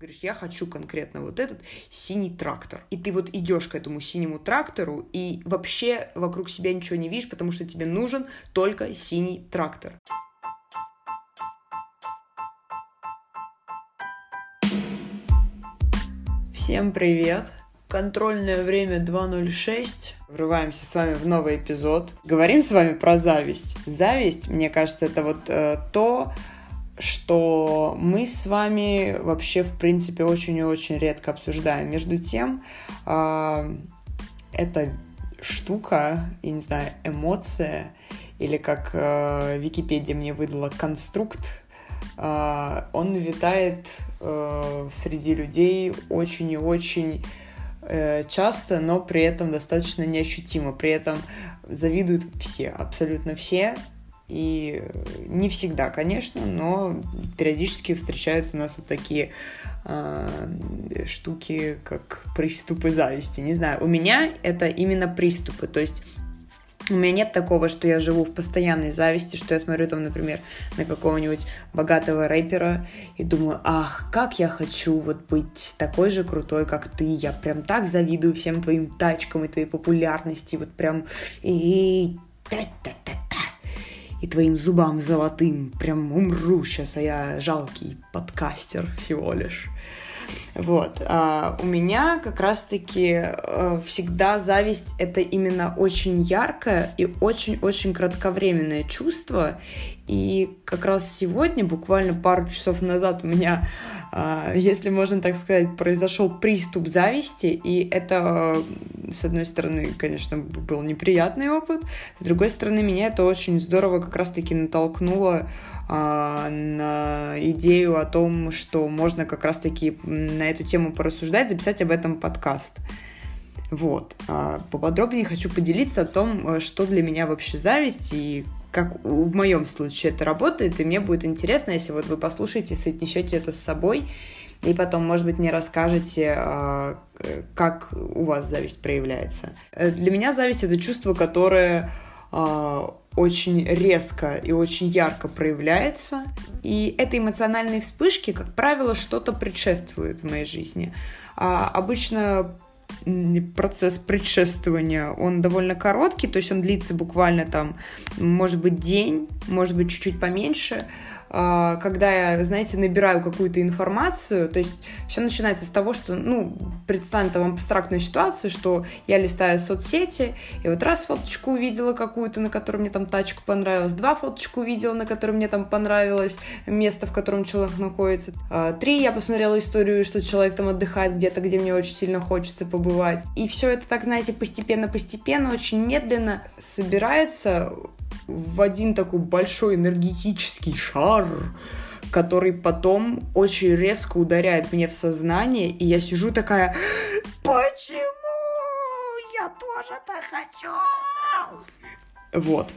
Говоришь, я хочу конкретно вот этот синий трактор. И ты вот идешь к этому синему трактору, и вообще вокруг себя ничего не видишь, потому что тебе нужен только синий трактор. Всем привет! Контрольное время 2.06. Врываемся с вами в новый эпизод. Говорим с вами про зависть. Зависть, мне кажется, это вот э, то, что мы с вами вообще, в принципе, очень и очень редко обсуждаем. Между тем, э, эта штука, я не знаю, эмоция, или как э, Википедия мне выдала, конструкт, э, он витает э, среди людей очень и очень э, часто, но при этом достаточно неощутимо. При этом завидуют все, абсолютно все. И не всегда, конечно, но периодически встречаются у нас вот такие э, штуки, как приступы зависти. Не знаю, у меня это именно приступы. То есть у меня нет такого, что я живу в постоянной зависти, что я смотрю там, например, на какого-нибудь богатого рэпера и думаю, ах, как я хочу вот быть такой же крутой, как ты. Я прям так завидую всем твоим тачкам и твоей популярности. Вот прям и и твоим зубам золотым. Прям умру сейчас, а я жалкий подкастер всего лишь. Вот. А у меня как раз-таки э, всегда зависть — это именно очень яркое и очень-очень кратковременное чувство. И как раз сегодня, буквально пару часов назад, у меня если можно так сказать, произошел приступ зависти, и это, с одной стороны, конечно, был неприятный опыт, с другой стороны, меня это очень здорово как раз-таки натолкнуло а, на идею о том, что можно как раз-таки на эту тему порассуждать, записать об этом подкаст. Вот. А, поподробнее хочу поделиться о том, что для меня вообще зависть и как в моем случае это работает, и мне будет интересно, если вот вы послушаете, соотнесете это с собой, и потом, может быть, мне расскажете, а, как у вас зависть проявляется. Э, для меня зависть — это чувство, которое а, очень резко и очень ярко проявляется. И этой эмоциональной вспышки, как правило, что-то предшествует в моей жизни. А обычно процесс предшествования, он довольно короткий, то есть он длится буквально там, может быть, день, может быть, чуть-чуть поменьше, когда я, знаете, набираю какую-то информацию, то есть все начинается с того, что, ну, представим там абстрактную ситуацию, что я листаю соцсети, и вот раз фоточку увидела какую-то, на которой мне там тачка понравилась, два фоточку увидела, на которой мне там понравилось место, в котором человек находится, а, три я посмотрела историю, что человек там отдыхает где-то, где мне очень сильно хочется побывать. И все это, так знаете, постепенно-постепенно, очень медленно собирается в один такой большой энергетический шар, который потом очень резко ударяет мне в сознание, и я сижу такая, почему я тоже так хочу? Вот.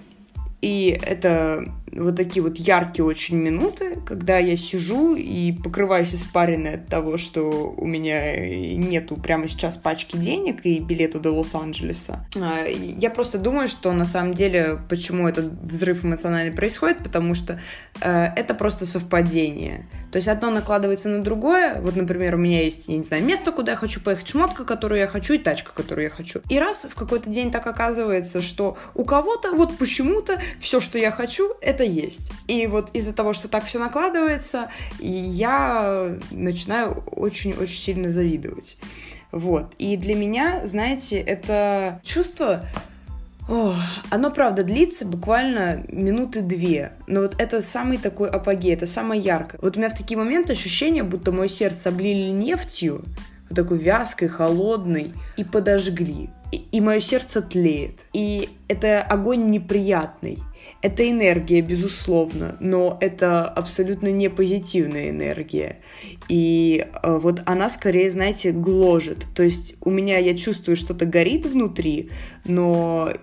И это вот такие вот яркие очень минуты, когда я сижу и покрываюсь испаренной от того, что у меня нету прямо сейчас пачки денег и билета до Лос-Анджелеса. А, я просто думаю, что на самом деле, почему этот взрыв эмоциональный происходит, потому что э, это просто совпадение. То есть одно накладывается на другое. Вот, например, у меня есть, я не знаю, место, куда я хочу поехать, шмотка, которую я хочу, и тачка, которую я хочу. И раз в какой-то день так оказывается, что у кого-то вот почему-то все, что я хочу, это есть. И вот из-за того, что так все накладывается, я начинаю очень-очень сильно завидовать. Вот. И для меня, знаете, это чувство о, оно, правда, длится буквально минуты две. Но вот это самый такой апогей, это самое яркое. Вот у меня в такие моменты ощущение, будто мое сердце облили нефтью, вот такой вязкой, холодной, и подожгли. И, и мое сердце тлеет. И это огонь неприятный. Это энергия, безусловно, но это абсолютно не позитивная энергия. И э, вот она скорее, знаете, гложет. То есть у меня, я чувствую, что-то горит внутри, но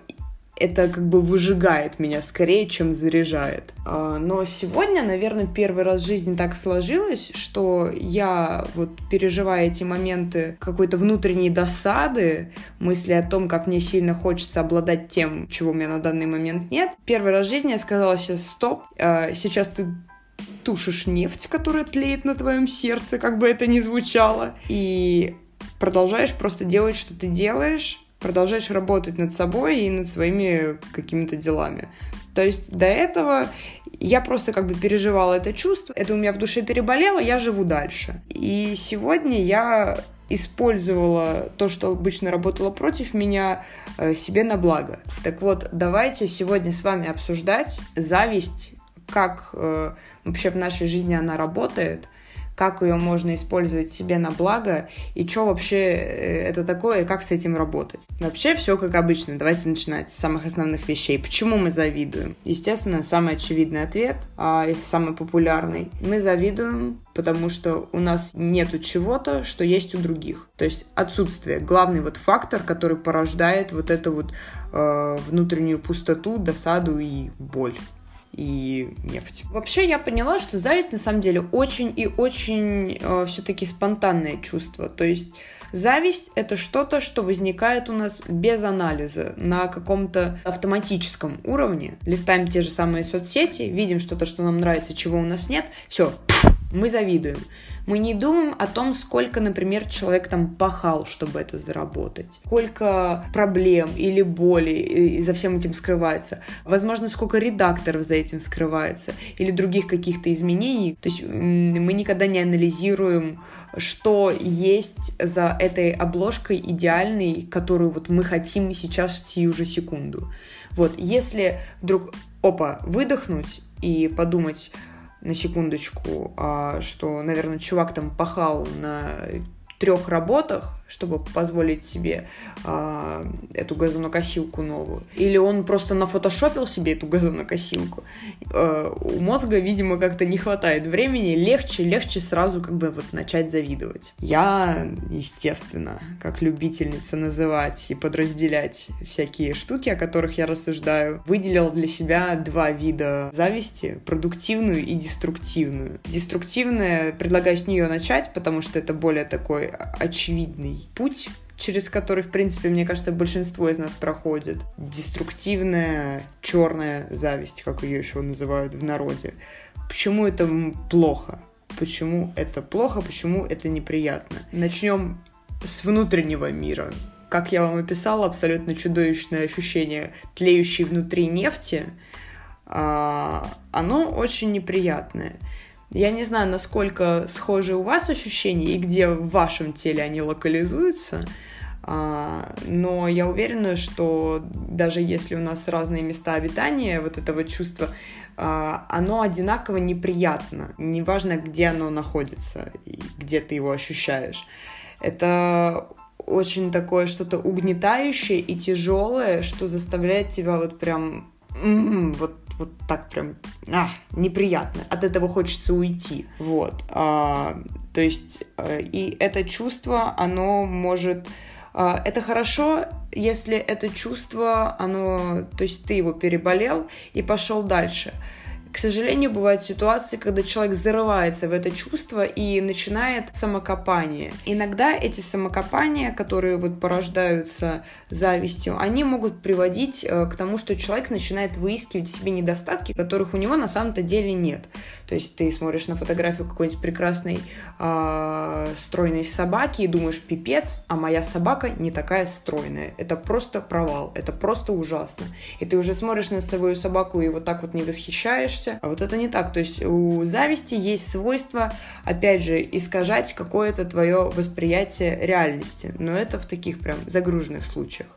это как бы выжигает меня скорее, чем заряжает. А, но сегодня, наверное, первый раз в жизни так сложилось, что я вот переживая эти моменты какой-то внутренней досады, мысли о том, как мне сильно хочется обладать тем, чего у меня на данный момент нет. Первый раз в жизни я сказала себе, стоп, а, сейчас ты тушишь нефть, которая тлеет на твоем сердце, как бы это ни звучало, и продолжаешь просто делать, что ты делаешь, продолжаешь работать над собой и над своими какими-то делами. То есть до этого я просто как бы переживала это чувство, это у меня в душе переболело, я живу дальше. И сегодня я использовала то, что обычно работало против меня, э, себе на благо. Так вот, давайте сегодня с вами обсуждать зависть, как э, вообще в нашей жизни она работает – как ее можно использовать себе на благо, и что вообще э, это такое, и как с этим работать. Вообще все как обычно. Давайте начинать с самых основных вещей. Почему мы завидуем? Естественно, самый очевидный ответ, а самый популярный. Мы завидуем, потому что у нас нету чего-то, что есть у других. То есть отсутствие. Главный вот фактор, который порождает вот эту вот э, внутреннюю пустоту, досаду и боль и нефть. Вообще я поняла, что зависть на самом деле очень и очень э, все-таки спонтанное чувство. То есть зависть это что-то, что возникает у нас без анализа, на каком-то автоматическом уровне. Листаем те же самые соцсети, видим что-то, что нам нравится, чего у нас нет, все, мы завидуем. Мы не думаем о том, сколько, например, человек там пахал, чтобы это заработать. Сколько проблем или боли за всем этим скрывается. Возможно, сколько редакторов за этим скрывается. Или других каких-то изменений. То есть мы никогда не анализируем что есть за этой обложкой идеальной, которую вот мы хотим сейчас сию же секунду. Вот, если вдруг, опа, выдохнуть и подумать, на секундочку, а, что, наверное, чувак там пахал на трех работах, чтобы позволить себе э, эту газонокосилку новую. Или он просто нафотошопил себе эту газонокосилку. Э, у мозга, видимо, как-то не хватает времени, легче, легче сразу как бы вот начать завидовать. Я, естественно, как любительница называть и подразделять всякие штуки, о которых я рассуждаю, выделила для себя два вида зависти, продуктивную и деструктивную. Деструктивная, предлагаю с нее начать, потому что это более такой очевидный путь, через который, в принципе, мне кажется, большинство из нас проходит. Деструктивная черная зависть, как ее еще называют в народе. Почему это плохо? Почему это плохо? Почему это неприятно? Начнем с внутреннего мира. Как я вам описала, абсолютно чудовищное ощущение тлеющей внутри нефти, а, оно очень неприятное. Я не знаю, насколько схожи у вас ощущения и где в вашем теле они локализуются, а, но я уверена, что даже если у нас разные места обитания вот этого чувства, оно одинаково неприятно. Неважно, где оно находится и где ты его ощущаешь. Это очень такое что-то угнетающее и тяжелое, что заставляет тебя вот прям вот вот так прям а, неприятно. От этого хочется уйти. Вот. А, то есть, э, и это чувство, оно может... А, это хорошо, если это чувство, оно... То есть ты его переболел и пошел дальше. К сожалению, бывают ситуации, когда человек зарывается в это чувство и начинает самокопание. Иногда эти самокопания, которые вот порождаются завистью, они могут приводить э, к тому, что человек начинает выискивать в себе недостатки, которых у него на самом-то деле нет. То есть ты смотришь на фотографию какой-нибудь прекрасной э, стройной собаки и думаешь, пипец, а моя собака не такая стройная. Это просто провал, это просто ужасно. И ты уже смотришь на свою собаку и вот так вот не восхищаешь, боишься. А вот это не так. То есть у зависти есть свойство, опять же, искажать какое-то твое восприятие реальности. Но это в таких прям загруженных случаях.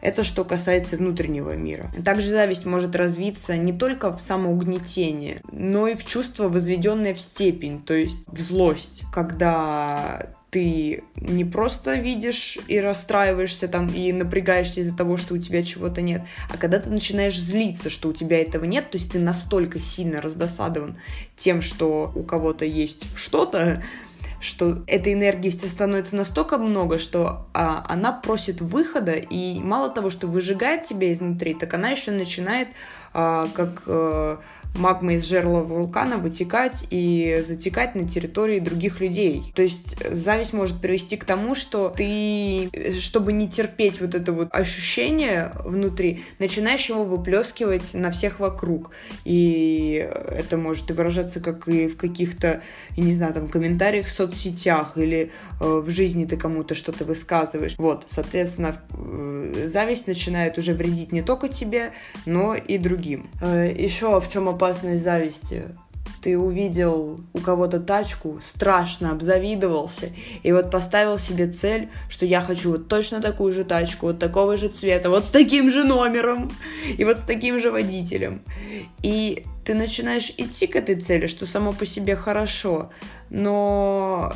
Это что касается внутреннего мира. Также зависть может развиться не только в самоугнетение, но и в чувство, возведенное в степень, то есть в злость, когда ты не просто видишь и расстраиваешься там и напрягаешься из-за того, что у тебя чего-то нет, а когда ты начинаешь злиться, что у тебя этого нет, то есть ты настолько сильно раздосадован тем, что у кого-то есть что-то, что этой энергии становится настолько много, что а, она просит выхода, и мало того, что выжигает тебя изнутри, так она еще начинает а, как а, магма из жерла вулкана вытекать и затекать на территории других людей. То есть зависть может привести к тому, что ты, чтобы не терпеть вот это вот ощущение внутри, начинаешь его выплескивать на всех вокруг. И это может и выражаться как и в каких-то, я не знаю, там, комментариях в соцсетях или э, в жизни ты кому-то что-то высказываешь. Вот, соответственно, э, зависть начинает уже вредить не только тебе, но и другим. Э, еще в чем опасность зависти? ты увидел у кого-то тачку, страшно обзавидовался, и вот поставил себе цель, что я хочу вот точно такую же тачку, вот такого же цвета, вот с таким же номером, и вот с таким же водителем. И ты начинаешь идти к этой цели, что само по себе хорошо, но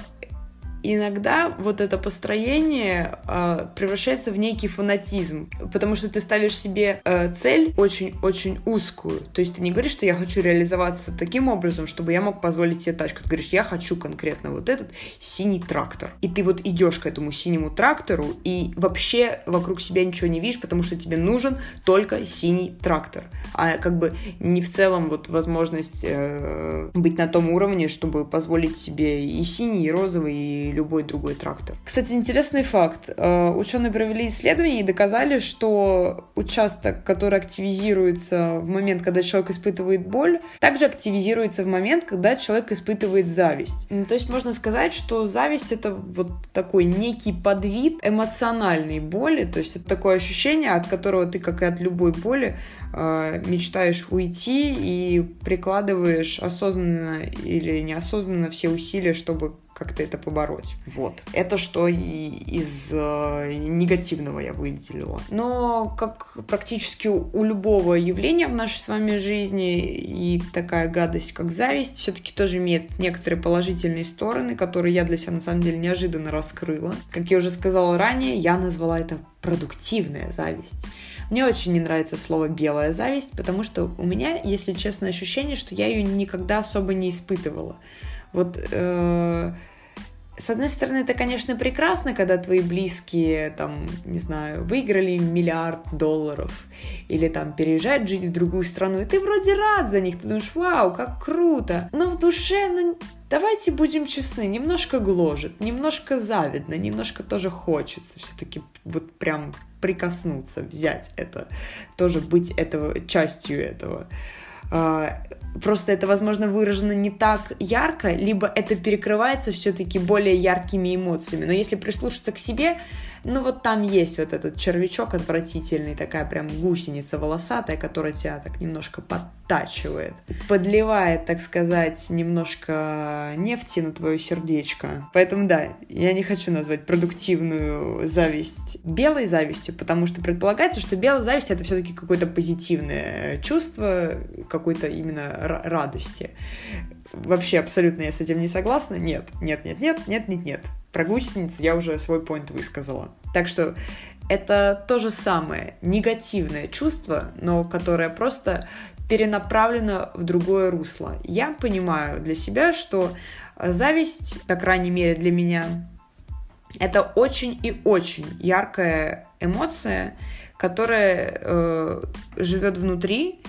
иногда вот это построение э, превращается в некий фанатизм, потому что ты ставишь себе э, цель очень-очень узкую. То есть ты не говоришь, что я хочу реализоваться таким образом, чтобы я мог позволить себе тачку. Ты говоришь, я хочу конкретно вот этот синий трактор. И ты вот идешь к этому синему трактору и вообще вокруг себя ничего не видишь, потому что тебе нужен только синий трактор. А как бы не в целом вот возможность э, быть на том уровне, чтобы позволить себе и синий, и розовый, и любой другой трактор. Кстати, интересный факт. Э, ученые провели исследование и доказали, что участок, который активизируется в момент, когда человек испытывает боль, также активизируется в момент, когда человек испытывает зависть. Ну, то есть можно сказать, что зависть это вот такой некий подвид эмоциональной боли, то есть это такое ощущение, от которого ты, как и от любой боли, э, мечтаешь уйти и прикладываешь осознанно или неосознанно все усилия, чтобы как-то это побороть. Вот. Это что и из э, негативного я выделила. Но как практически у, у любого явления в нашей с вами жизни и такая гадость, как зависть, все-таки тоже имеет некоторые положительные стороны, которые я для себя на самом деле неожиданно раскрыла. Как я уже сказала ранее, я назвала это продуктивная зависть. Мне очень не нравится слово белая зависть, потому что у меня, если честно, ощущение, что я ее никогда особо не испытывала. Вот э, с одной стороны, это, конечно, прекрасно, когда твои близкие, там, не знаю, выиграли миллиард долларов или там переезжают жить в другую страну, и ты вроде рад за них, ты думаешь, вау, как круто. Но в душе, ну, давайте будем честны, немножко гложет, немножко завидно, немножко тоже хочется все-таки вот прям прикоснуться, взять это, тоже быть этого, частью этого. А, просто это, возможно, выражено не так ярко, либо это перекрывается все-таки более яркими эмоциями. Но если прислушаться к себе, ну вот там есть вот этот червячок отвратительный, такая прям гусеница волосатая, которая тебя так немножко подтачивает, подливает, так сказать, немножко нефти на твое сердечко. Поэтому да, я не хочу назвать продуктивную зависть белой завистью, потому что предполагается, что белая зависть это все-таки какое-то позитивное чувство, какой-то именно радости. Вообще абсолютно я с этим не согласна. Нет, нет, нет, нет, нет, нет, нет. Про гусеницу я уже свой поинт высказала. Так что это то же самое негативное чувство, но которое просто перенаправлено в другое русло. Я понимаю для себя, что зависть, по крайней мере для меня, это очень и очень яркая эмоция, которая э, живет внутри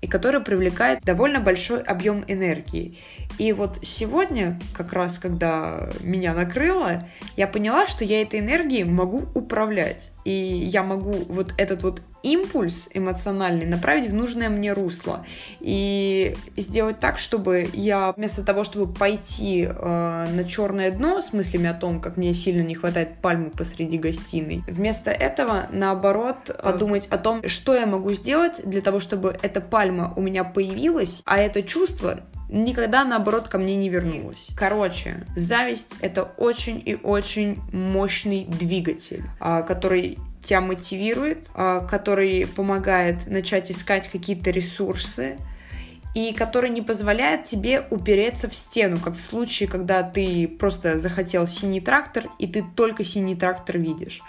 и которая привлекает довольно большой объем энергии. И вот сегодня, как раз когда меня накрыло, я поняла, что я этой энергией могу управлять. И я могу вот этот вот импульс эмоциональный направить в нужное мне русло. И сделать так, чтобы я вместо того, чтобы пойти э, на черное дно с мыслями о том, как мне сильно не хватает пальмы посреди гостиной, вместо этого, наоборот, подумать о том, что я могу сделать для того, чтобы эта пальма у меня появилась, а это чувство никогда, наоборот, ко мне не вернулась. Короче, зависть — это очень и очень мощный двигатель, а, который тебя мотивирует, а, который помогает начать искать какие-то ресурсы, и который не позволяет тебе упереться в стену, как в случае, когда ты просто захотел синий трактор, и ты только синий трактор видишь.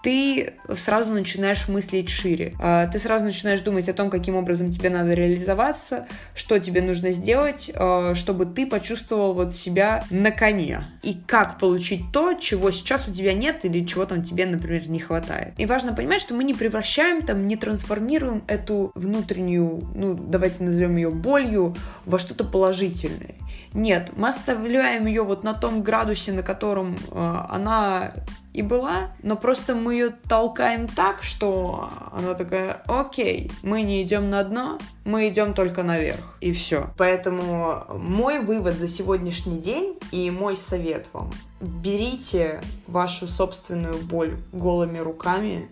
А, ты сразу начинаешь мыслить шире. А, ты сразу начинаешь думать о том, каким образом тебе надо реализоваться, что тебе нужно сделать, а, чтобы ты почувствовал вот себя на коне. И как получить то, чего сейчас у тебя нет или чего там тебе, например, не хватает. И важно понимать, что мы не превращаем там, не трансформируем эту внутреннюю, ну, давайте назовем ее болью, во что-то положительное. Нет, мы оставляем ее вот на том градусе, на котором э, она и была, но просто мы ее толкаем так, что она такая, окей, мы не идем на дно, мы идем только наверх, и все. Поэтому мой вывод за сегодняшний день и мой совет вам. Берите вашу собственную боль голыми руками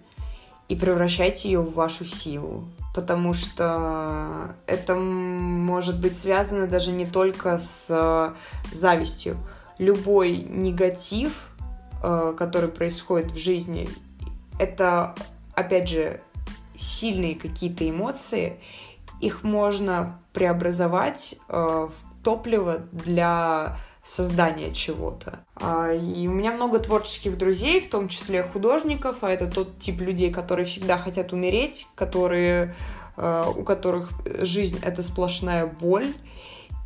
и превращайте ее в вашу силу потому что это может быть связано даже не только с завистью. Любой негатив, э, который происходит в жизни, это, опять же, сильные какие-то эмоции, их можно преобразовать э, в топливо для создания чего-то. А, и у меня много творческих друзей, в том числе художников, а это тот тип людей, которые всегда хотят умереть, которые, э, у которых жизнь — это сплошная боль.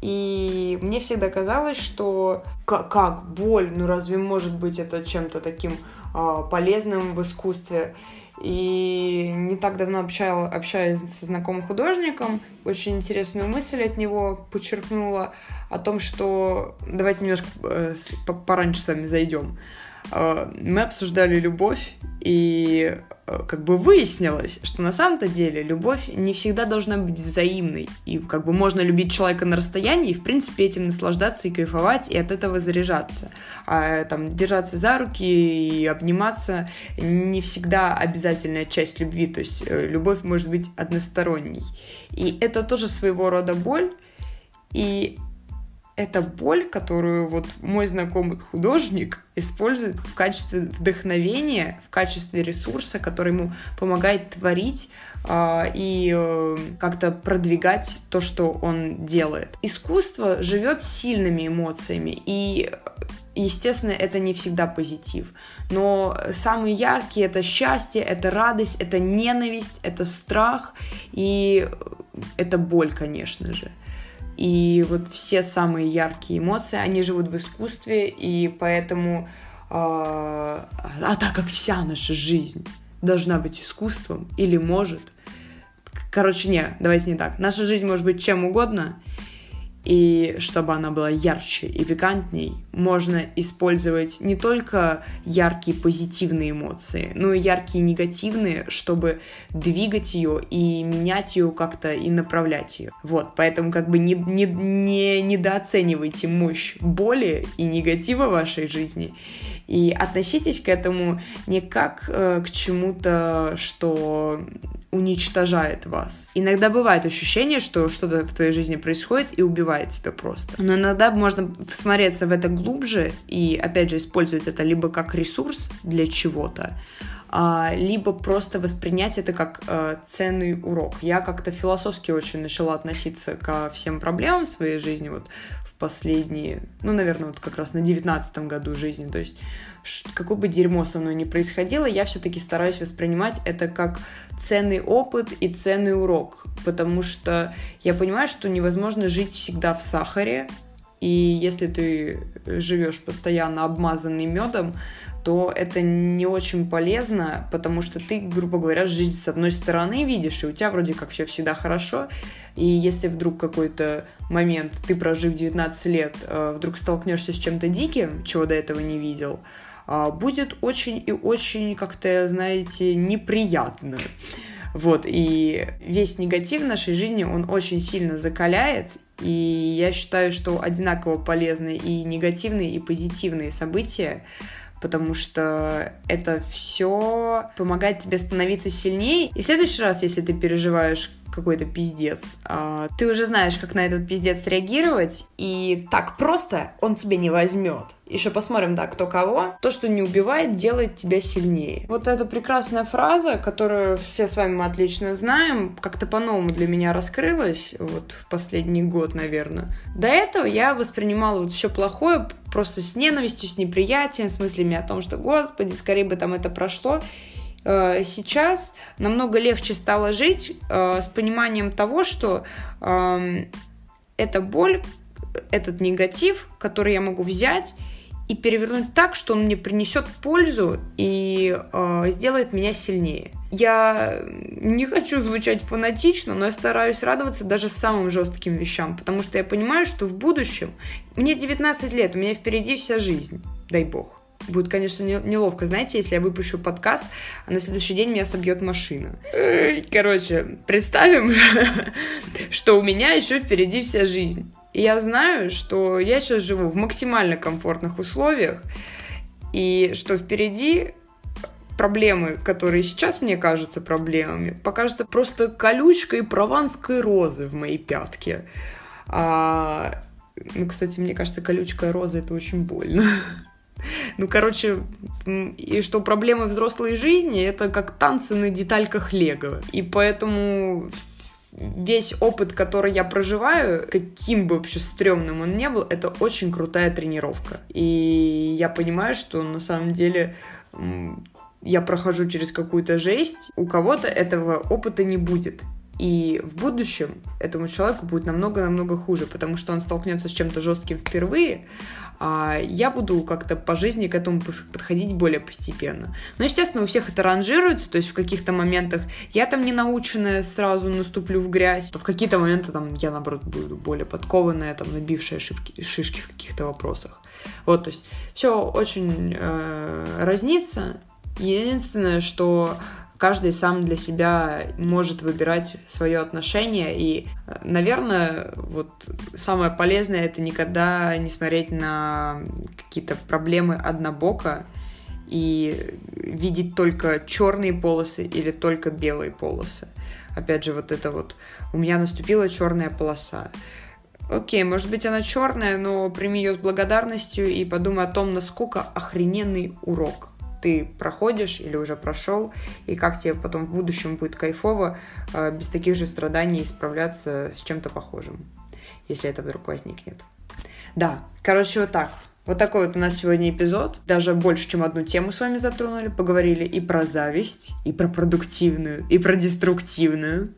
И мне всегда казалось, что как, боль, ну разве может быть это чем-то таким а, полезным в искусстве? И не так давно общала, общаясь со знакомым художником, очень интересную мысль от него подчеркнула о том, что... Давайте немножко э, пораньше с вами зайдем. Э, мы обсуждали любовь, и э, как бы выяснилось, что на самом-то деле любовь не всегда должна быть взаимной. И как бы можно любить человека на расстоянии и, в принципе, этим наслаждаться и кайфовать, и от этого заряжаться. А там держаться за руки и обниматься не всегда обязательная часть любви. То есть э, любовь может быть односторонней. И это тоже своего рода боль. И это боль, которую вот мой знакомый художник использует в качестве вдохновения, в качестве ресурса, который ему помогает творить э, и э, как-то продвигать то, что он делает. Искусство живет сильными эмоциями, и Естественно, это не всегда позитив, но самые яркие это счастье, это радость, это ненависть, это страх и это боль, конечно же. И вот все самые яркие эмоции, они живут в искусстве, и поэтому, э, а так как вся наша жизнь должна быть искусством или может, короче, не, давайте не так, наша жизнь может быть чем угодно, и чтобы она была ярче и пикантней, можно использовать не только яркие позитивные эмоции, но и яркие негативные, чтобы двигать ее и менять ее как-то и направлять ее. Вот, поэтому как бы не, не, не недооценивайте мощь боли и негатива в вашей жизни и относитесь к этому не как э, к чему-то, что уничтожает вас. Иногда бывает ощущение, что что-то в твоей жизни происходит и убивает тебя просто. Но иногда можно всмотреться в это глубже и, опять же, использовать это либо как ресурс для чего-то, а, либо просто воспринять это как э, ценный урок. Я как-то философски очень начала относиться ко всем проблемам в своей жизни вот последние, ну, наверное, вот как раз на девятнадцатом году жизни. То есть какое бы дерьмо со мной ни происходило, я все-таки стараюсь воспринимать это как ценный опыт и ценный урок, потому что я понимаю, что невозможно жить всегда в сахаре, и если ты живешь постоянно обмазанный медом, то это не очень полезно, потому что ты, грубо говоря, жизнь с одной стороны видишь, и у тебя вроде как все всегда хорошо, и если вдруг какой-то момент, ты прожив 19 лет, э, вдруг столкнешься с чем-то диким, чего до этого не видел, а, будет очень и очень как-то, знаете, неприятно. Вот, и весь негатив в нашей жизни, он очень сильно закаляет, и я считаю, что одинаково полезны и негативные, и позитивные события, потому что это все помогает тебе становиться сильнее. И в следующий раз, если ты переживаешь какой-то пиздец, а, ты уже знаешь, как на этот пиздец реагировать, и так просто он тебе не возьмет. Еще посмотрим, да, кто кого. То, что не убивает, делает тебя сильнее. Вот эта прекрасная фраза, которую все с вами мы отлично знаем, как-то по-новому для меня раскрылась вот в последний год, наверное. До этого я воспринимала вот все плохое просто с ненавистью, с неприятием, с мыслями о том, что, господи, скорее бы там это прошло. э, сейчас намного легче стало жить э, с пониманием того, что э, эта боль, этот негатив, который я могу взять и перевернуть так, что он мне принесет пользу и э, сделает меня сильнее. Я не хочу звучать фанатично, но я стараюсь радоваться даже самым жестким вещам, потому что я понимаю, что в будущем мне 19 лет, у меня впереди вся жизнь, дай бог. Будет, конечно, неловко, знаете, если я выпущу подкаст, а на следующий день меня собьет машина. Короче, представим, что у меня еще впереди вся жизнь. Я знаю, что я сейчас живу в максимально комфортных условиях, и что впереди проблемы, которые сейчас мне кажутся проблемами, покажутся просто колючкой прованской розы в моей пятке. А, ну, кстати, мне кажется, колючкая роза это очень больно. Ну, короче, и что проблемы взрослой жизни это как танцы на детальках Лего. И поэтому весь опыт, который я проживаю, каким бы вообще стрёмным он не был, это очень крутая тренировка. И я понимаю, что на самом деле я прохожу через какую-то жесть, у кого-то этого опыта не будет. И в будущем этому человеку будет намного-намного хуже, потому что он столкнется с чем-то жестким впервые, а я буду как-то по жизни к этому подходить более постепенно. Но, естественно, у всех это ранжируется, то есть в каких-то моментах я там не наученная сразу наступлю в грязь, в какие-то моменты там я, наоборот, буду более подкованная, там, набившая шибки, шишки в каких-то вопросах. Вот, то есть все очень э, разнится. Единственное, что каждый сам для себя может выбирать свое отношение. И, наверное, вот самое полезное это никогда не смотреть на какие-то проблемы однобоко и видеть только черные полосы или только белые полосы. Опять же, вот это вот у меня наступила черная полоса. Окей, может быть она черная, но прими ее с благодарностью и подумай о том, насколько охрененный урок ты проходишь или уже прошел, и как тебе потом в будущем будет кайфово э, без таких же страданий справляться с чем-то похожим, если это вдруг возникнет. Да, короче, вот так. Вот такой вот у нас сегодня эпизод. Даже больше, чем одну тему с вами затронули. Поговорили и про зависть, и про продуктивную, и про деструктивную.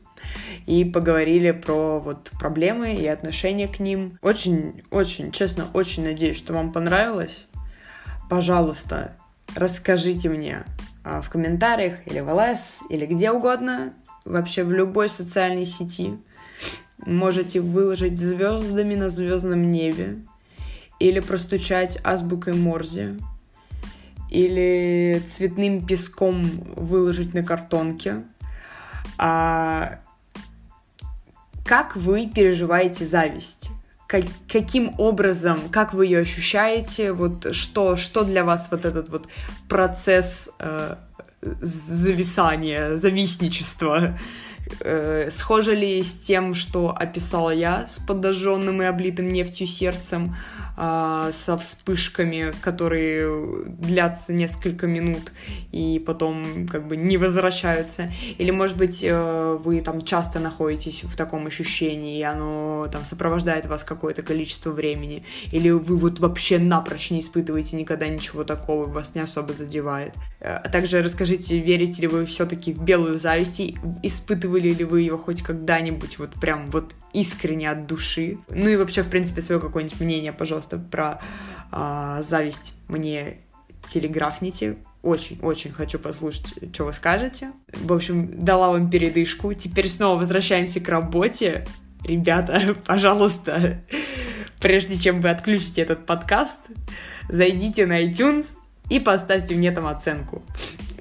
И поговорили про вот проблемы и отношения к ним. Очень, очень, честно, очень надеюсь, что вам понравилось. Пожалуйста, расскажите мне а, в комментариях или в ЛС, или где угодно, вообще в любой социальной сети. Можете выложить звездами на звездном небе, или простучать азбукой Морзе, или цветным песком выложить на картонке. А как вы переживаете зависть? Как, каким образом, как вы ее ощущаете, вот что, что для вас вот этот вот процесс э, зависания, зависничества, э, схоже ли с тем, что описала я, с подожженным и облитым нефтью сердцем, э, со вспышками, которые длятся несколько минут и потом как бы не возвращаются. Или, может быть, э, вы там часто находитесь в таком ощущении, и оно там сопровождает вас какое-то количество времени. Или вы вот вообще напрочь не испытываете никогда ничего такого, вас не особо задевает. Э, а также расскажите, верите ли вы все-таки в белую зависть, и испытывали ли вы ее хоть когда-нибудь вот прям вот искренне от души. Ну и вообще, в принципе, свое какое-нибудь мнение, пожалуйста, про а, зависть мне телеграфните. Очень-очень хочу послушать, что вы скажете. В общем, дала вам передышку. Теперь снова возвращаемся к работе. Ребята, пожалуйста, прежде чем вы отключите этот подкаст, зайдите на iTunes и поставьте мне там оценку.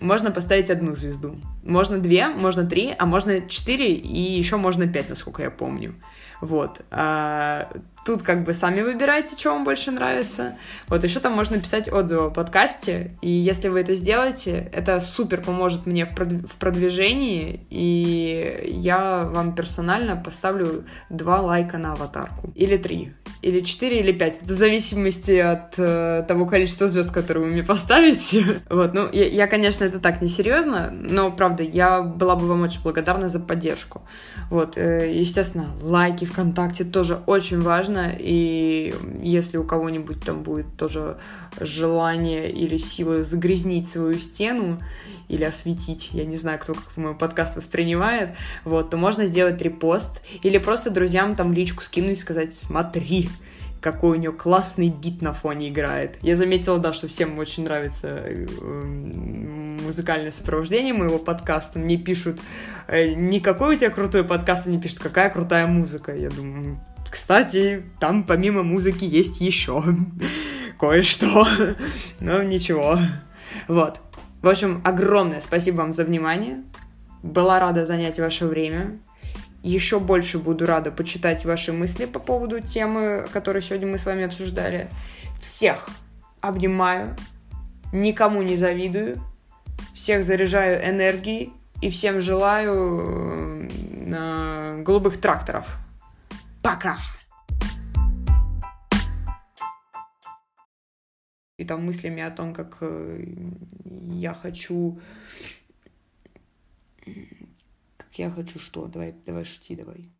Можно поставить одну звезду. Можно две, можно три, а можно четыре и еще можно пять, насколько я помню. Вот. А, Тут как бы сами выбирайте, что вам больше нравится. Вот еще там можно писать отзывы о подкасте. И если вы это сделаете, это супер поможет мне в продвижении. И я вам персонально поставлю два лайка на аватарку. Или три. Или четыре, или пять. Это в зависимости от э, того количества звезд, которые вы мне поставите. вот, ну, я, я, конечно, это так несерьезно, но, правда, я была бы вам очень благодарна за поддержку. Вот, э, естественно, лайки ВКонтакте тоже очень важно важно, и если у кого-нибудь там будет тоже желание или силы загрязнить свою стену, или осветить, я не знаю, кто как мой подкаст воспринимает, вот, то можно сделать репост, или просто друзьям там личку скинуть и сказать, смотри, какой у нее классный бит на фоне играет. Я заметила, да, что всем очень нравится э, музыкальное сопровождение моего подкаста. Мне пишут, э, не какой у тебя крутой подкаст, мне пишут, какая крутая музыка. Я думаю, кстати, там помимо музыки есть еще кое-что. Но ничего. Вот. В общем, огромное спасибо вам за внимание. Была рада занять ваше время. Еще больше буду рада почитать ваши мысли по поводу темы, которую сегодня мы с вами обсуждали. Всех обнимаю, никому не завидую, всех заряжаю энергией и всем желаю э, голубых тракторов. Пока! И там мыслями о том, как э, я хочу я хочу что? Давай, давай шути, давай.